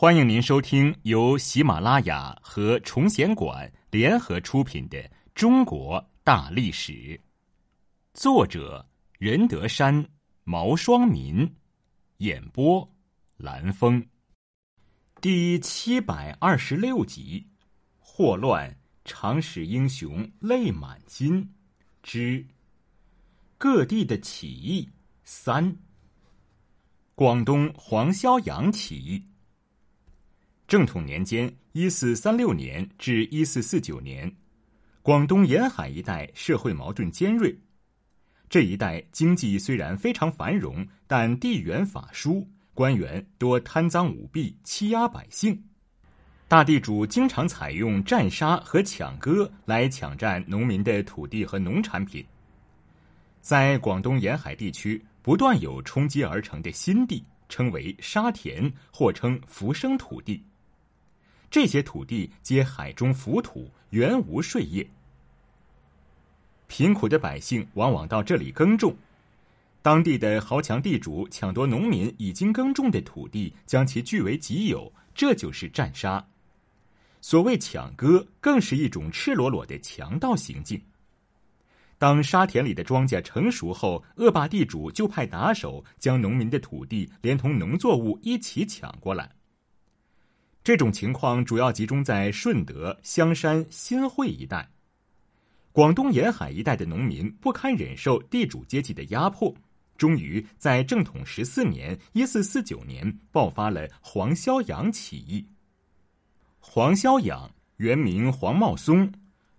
欢迎您收听由喜马拉雅和崇贤馆联合出品的《中国大历史》，作者任德山、毛双民，演播蓝峰，第七百二十六集：祸乱常使英雄泪满襟之各地的起义三。广东黄萧阳起义。正统年间（一四三六年至一四四九年），广东沿海一带社会矛盾尖锐。这一带经济虽然非常繁荣，但地缘法疏，官员多贪赃舞弊，欺压百姓。大地主经常采用占沙和抢割来抢占农民的土地和农产品。在广东沿海地区，不断有冲击而成的新地，称为沙田，或称浮生土地。这些土地皆海中浮土，原无税业。贫苦的百姓往往到这里耕种，当地的豪强地主抢夺农民已经耕种的土地，将其据为己有，这就是占沙。所谓抢割，更是一种赤裸裸的强盗行径。当沙田里的庄稼成熟后，恶霸地主就派打手将农民的土地连同农作物一起抢过来。这种情况主要集中在顺德、香山、新会一带。广东沿海一带的农民不堪忍受地主阶级的压迫，终于在正统十四年（一四四九年）爆发了黄萧养起义。黄萧养原名黄茂松，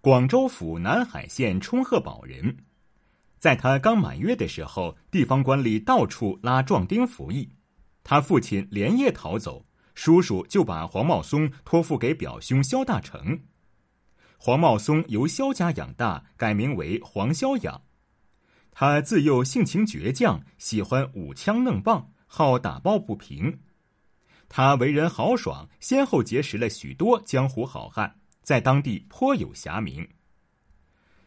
广州府南海县冲鹤堡人。在他刚满月的时候，地方官吏到处拉壮丁服役，他父亲连夜逃走。叔叔就把黄茂松托付给表兄萧大成，黄茂松由萧家养大，改名为黄萧养。他自幼性情倔强，喜欢舞枪弄棒，好打抱不平。他为人豪爽，先后结识了许多江湖好汉，在当地颇有侠名。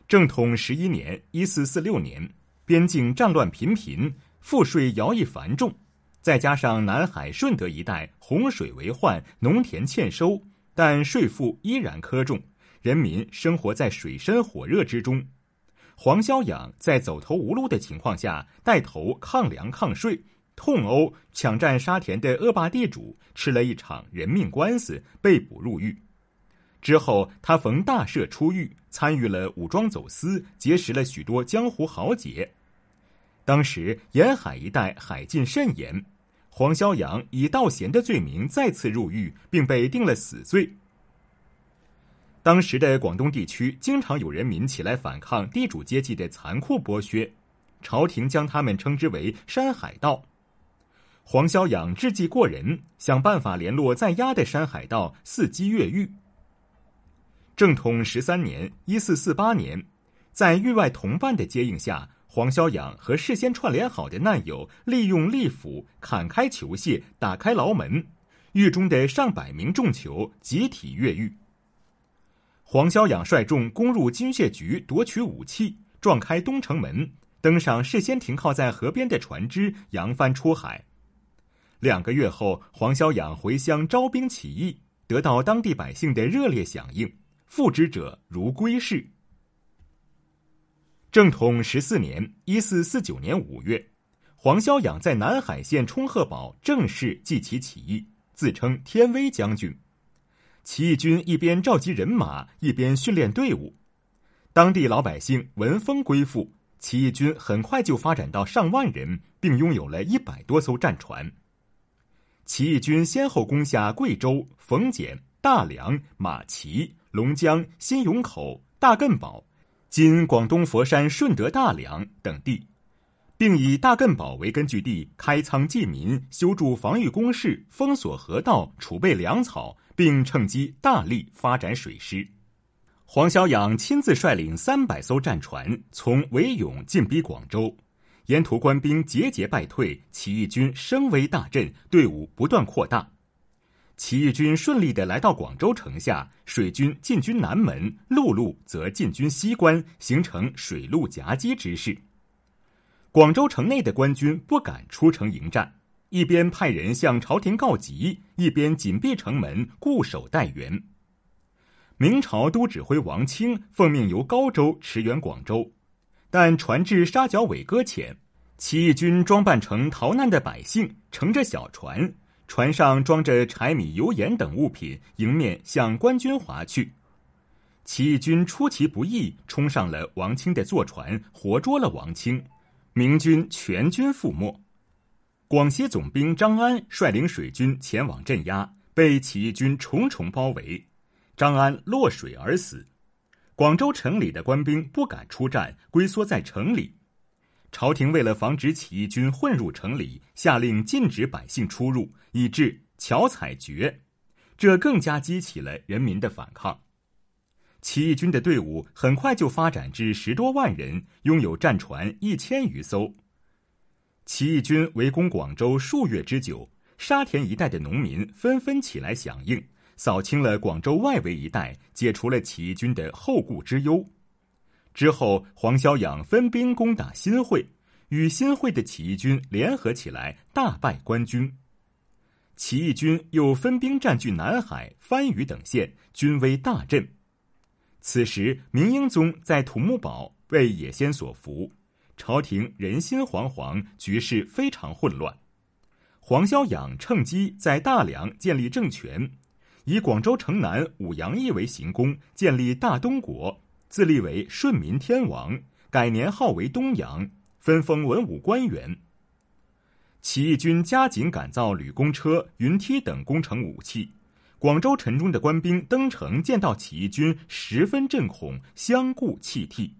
正统十一年（一四四六年），边境战乱频频，赋税徭役繁重。再加上南海、顺德一带洪水为患，农田欠收，但税赋依然苛重，人民生活在水深火热之中。黄萧养在走投无路的情况下，带头抗粮抗税，痛殴抢占沙田的恶霸地主，吃了一场人命官司，被捕入狱。之后，他逢大赦出狱，参与了武装走私，结识了许多江湖豪杰。当时沿海一带海禁甚严。黄萧阳以盗贤的罪名再次入狱，并被定了死罪。当时的广东地区经常有人民起来反抗地主阶级的残酷剥削，朝廷将他们称之为“山海盗”。黄萧养智计过人，想办法联络在押的山海盗，伺机越狱。正统十三年（一四四八年），在狱外同伴的接应下。黄萧养和事先串联好的难友，利用利斧砍开囚械，打开牢门，狱中的上百名众囚集体越狱。黄萧养率众攻入军械局，夺取武器，撞开东城门，登上事先停靠在河边的船只，扬帆出海。两个月后，黄萧养回乡招兵起义，得到当地百姓的热烈响应，复之者如归市。正统十四年（一四四九年五月），黄萧养在南海县冲鹤堡正式记起起义，自称天威将军。起义军一边召集人马，一边训练队伍。当地老百姓闻风归附，起义军很快就发展到上万人，并拥有了一百多艘战船。起义军先后攻下贵州、逢简、大梁、马旗、龙江、新永口、大亘堡。今广东佛山、顺德大良等地，并以大亘堡为根据地，开仓济民，修筑防御工事，封锁河道，储备粮草，并趁机大力发展水师。黄萧养亲自率领三百艘战船，从维永进逼广州，沿途官兵节节败退，起义军声威大振，队伍不断扩大。起义军顺利的来到广州城下，水军进军南门，陆路则进军西关，形成水陆夹击之势。广州城内的官军不敢出城迎战，一边派人向朝廷告急，一边紧闭城门，固守待援。明朝都指挥王清奉命由高州驰援广州，但船至沙角尾搁浅，起义军装扮成逃难的百姓，乘着小船，船上装着柴米油盐等物品，迎面向官军划去。起义军出其不意，冲上了王清的坐船，活捉了王清，明军全军覆没。广西总兵张安率领水军前往镇压，被起义军重重包围。张安落水而死，广州城里的官兵不敢出战，龟缩在城里。朝廷为了防止起义军混入城里，下令禁止百姓出入，以致巧采绝，这更加激起了人民的反抗。起义军的队伍很快就发展至十多万人，拥有战船一千余艘。起义军围攻广州数月之久，沙田一带的农民纷纷起来响应。扫清了广州外围一带，解除了起义军的后顾之忧。之后，黄萧养分兵攻打新会，与新会的起义军联合起来，大败官军。起义军又分兵占据南海、番禺等县，军威大振。此时，明英宗在土木堡被野先所俘，朝廷人心惶惶，局势非常混乱。黄萧养趁机在大梁建立政权。以广州城南五羊驿为行宫，建立大东国，自立为顺民天王，改年号为东阳，分封文武官员。起义军加紧改造吕公车、云梯等工程武器。广州城中的官兵登城见到起义军，十分震恐，相顾泣涕。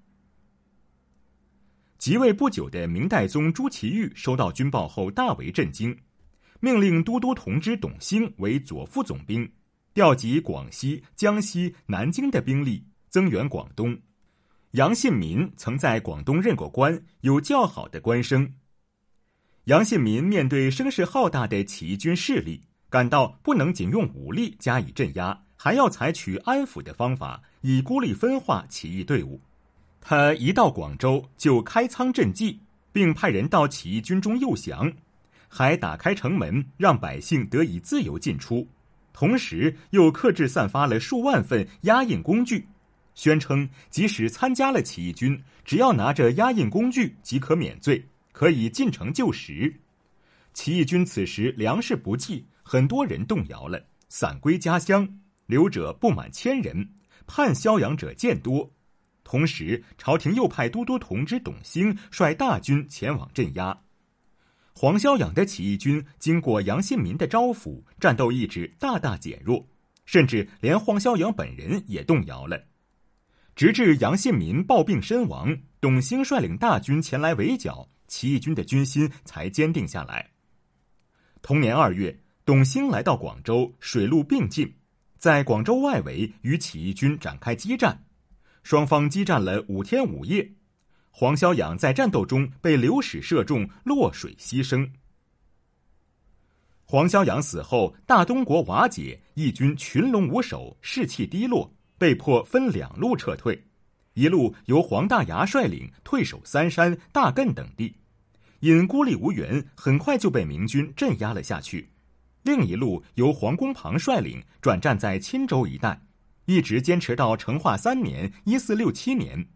即位不久的明代宗朱祁钰收到军报后大为震惊，命令都督同知董兴为左副总兵。调集广西、江西、南京的兵力增援广东。杨信民曾在广东任过官，有较好的官声。杨信民面对声势浩大的起义军势力，感到不能仅用武力加以镇压，还要采取安抚的方法，以孤立分化起义队伍。他一到广州就开仓赈济，并派人到起义军中诱降，还打开城门，让百姓得以自由进出。同时，又克制散发了数万份压印工具，宣称即使参加了起义军，只要拿着押印工具即可免罪，可以进城就食。起义军此时粮食不济，很多人动摇了，散归家乡，留者不满千人，叛萧阳者渐多。同时，朝廷又派都督同知董兴率大军前往镇压。黄萧养的起义军经过杨信民的招抚，战斗意志大大减弱，甚至连黄萧养本人也动摇了。直至杨信民暴病身亡，董兴率领大军前来围剿，起义军的军心才坚定下来。同年二月，董兴来到广州，水陆并进，在广州外围与起义军展开激战，双方激战了五天五夜。黄萧养在战斗中被流矢射中，落水牺牲。黄萧养死后，大东国瓦解，义军群龙无首，士气低落，被迫分两路撤退：一路由黄大牙率领退守三山、大艮等地，因孤立无援，很快就被明军镇压了下去；另一路由黄公庞率领，转战在钦州一带，一直坚持到成化三年（一四六七年）。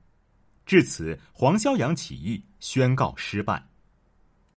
至此，黄萧养起义宣告失败。